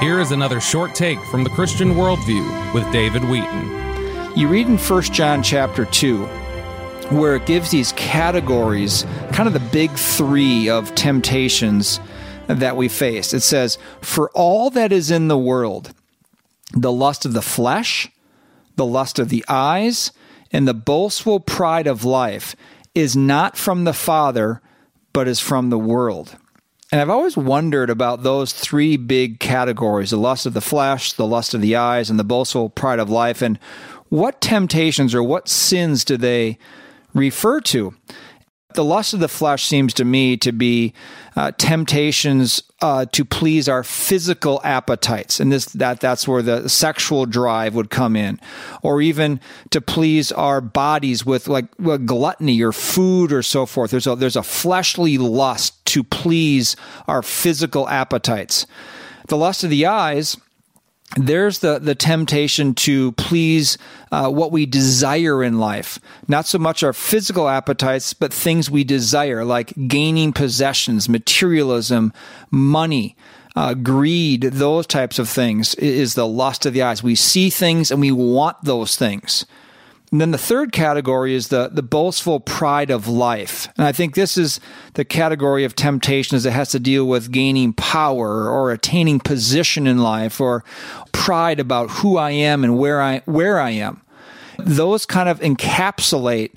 Here is another short take from the Christian Worldview with David Wheaton. You read in 1 John chapter 2 where it gives these categories, kind of the big three of temptations that we face. It says, For all that is in the world, the lust of the flesh, the lust of the eyes, and the boastful pride of life is not from the Father, but is from the world. And I've always wondered about those three big categories the lust of the flesh, the lust of the eyes, and the boastful pride of life. And what temptations or what sins do they refer to? The lust of the flesh seems to me to be uh, temptations uh, to please our physical appetites, and this that that's where the sexual drive would come in, or even to please our bodies with like gluttony or food or so forth. There's a there's a fleshly lust to please our physical appetites. The lust of the eyes there's the, the temptation to please uh, what we desire in life. Not so much our physical appetites, but things we desire, like gaining possessions, materialism, money, uh, greed, those types of things is the lust of the eyes. We see things and we want those things. And then the third category is the, the boastful pride of life. And I think this is the category of temptations that has to deal with gaining power or attaining position in life or pride about who I am and where I, where I am. Those kind of encapsulate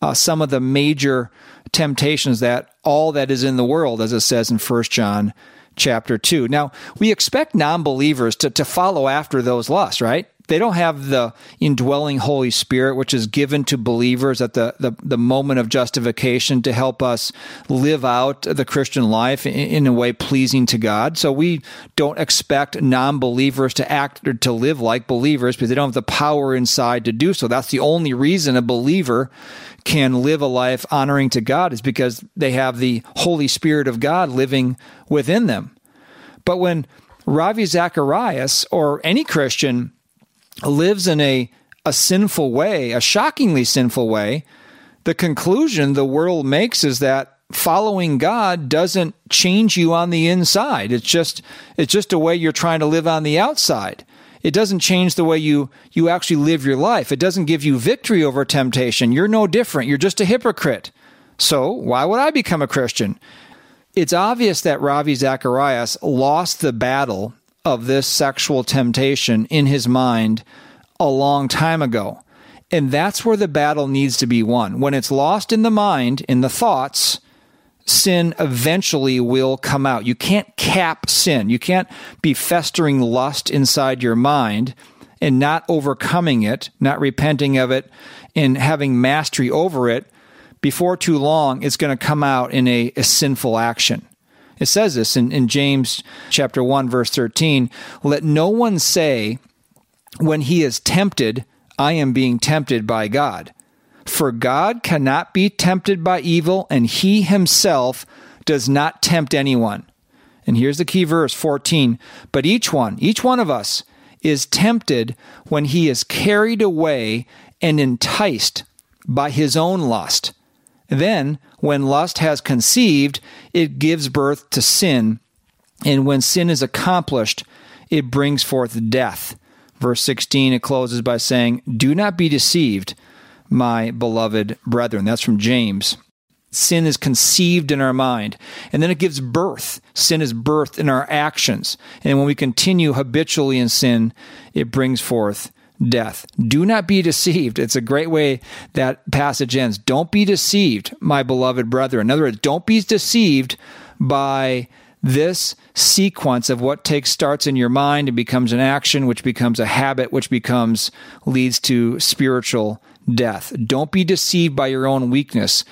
uh, some of the major temptations that all that is in the world, as it says in First John chapter 2. Now, we expect non believers to, to follow after those lusts, right? They don't have the indwelling Holy Spirit, which is given to believers at the, the, the moment of justification to help us live out the Christian life in, in a way pleasing to God. So we don't expect non believers to act or to live like believers because they don't have the power inside to do so. That's the only reason a believer can live a life honoring to God is because they have the Holy Spirit of God living within them. But when Ravi Zacharias or any Christian lives in a, a sinful way, a shockingly sinful way, the conclusion the world makes is that following God doesn't change you on the inside. It's just it's just a way you're trying to live on the outside. It doesn't change the way you you actually live your life. It doesn't give you victory over temptation. You're no different. You're just a hypocrite. So, why would I become a Christian? It's obvious that Ravi Zacharias lost the battle of this sexual temptation in his mind a long time ago. And that's where the battle needs to be won. When it's lost in the mind, in the thoughts, sin eventually will come out. You can't cap sin. You can't be festering lust inside your mind and not overcoming it, not repenting of it, and having mastery over it. Before too long, it's going to come out in a, a sinful action. It says this in, in James chapter 1, verse 13 Let no one say, when he is tempted, I am being tempted by God. For God cannot be tempted by evil, and he himself does not tempt anyone. And here's the key verse 14. But each one, each one of us, is tempted when he is carried away and enticed by his own lust. Then, when lust has conceived, it gives birth to sin. And when sin is accomplished, it brings forth death. Verse 16, it closes by saying, Do not be deceived, my beloved brethren. That's from James. Sin is conceived in our mind, and then it gives birth. Sin is birthed in our actions. And when we continue habitually in sin, it brings forth death. Do not be deceived. It's a great way that passage ends. Don't be deceived, my beloved brethren. In other words, don't be deceived by this sequence of what takes starts in your mind and becomes an action, which becomes a habit, which becomes leads to spiritual death. Don't be deceived by your own weakness.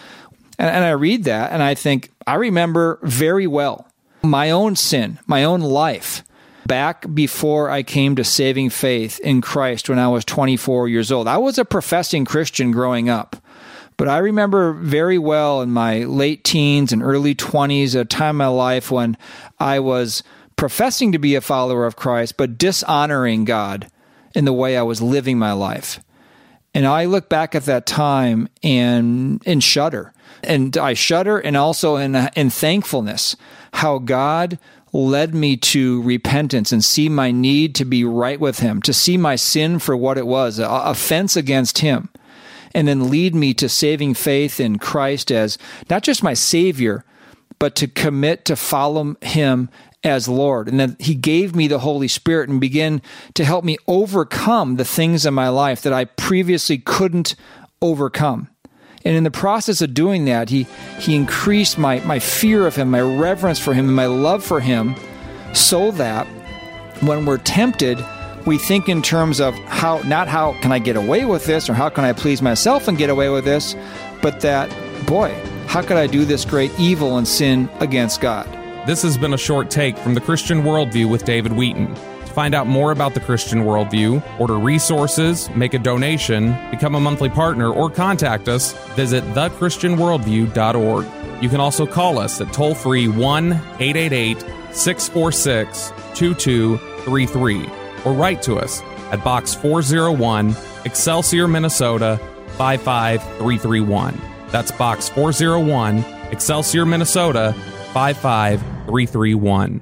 And, and I read that and I think, I remember very well my own sin, my own life back before I came to saving faith in Christ when I was 24 years old. I was a professing Christian growing up. But I remember very well in my late teens and early 20s, a time in my life when I was professing to be a follower of Christ, but dishonoring God in the way I was living my life. And I look back at that time and and shudder. And I shudder and also in, in thankfulness how God led me to repentance and see my need to be right with Him, to see my sin for what it was, a offense against Him, and then lead me to saving faith in Christ as not just my Savior, but to commit to follow Him as Lord. And then He gave me the Holy Spirit and began to help me overcome the things in my life that I previously couldn't overcome. And in the process of doing that, he, he increased my, my fear of him, my reverence for him, and my love for him, so that when we're tempted, we think in terms of how, not how can I get away with this or how can I please myself and get away with this, but that, boy, how could I do this great evil and sin against God? This has been a short take from the Christian Worldview with David Wheaton. To find out more about the Christian worldview, order resources, make a donation, become a monthly partner, or contact us, visit thechristianworldview.org. You can also call us at toll free 1 888 646 2233 or write to us at Box 401, Excelsior, Minnesota 55331. That's Box 401, Excelsior, Minnesota 55331.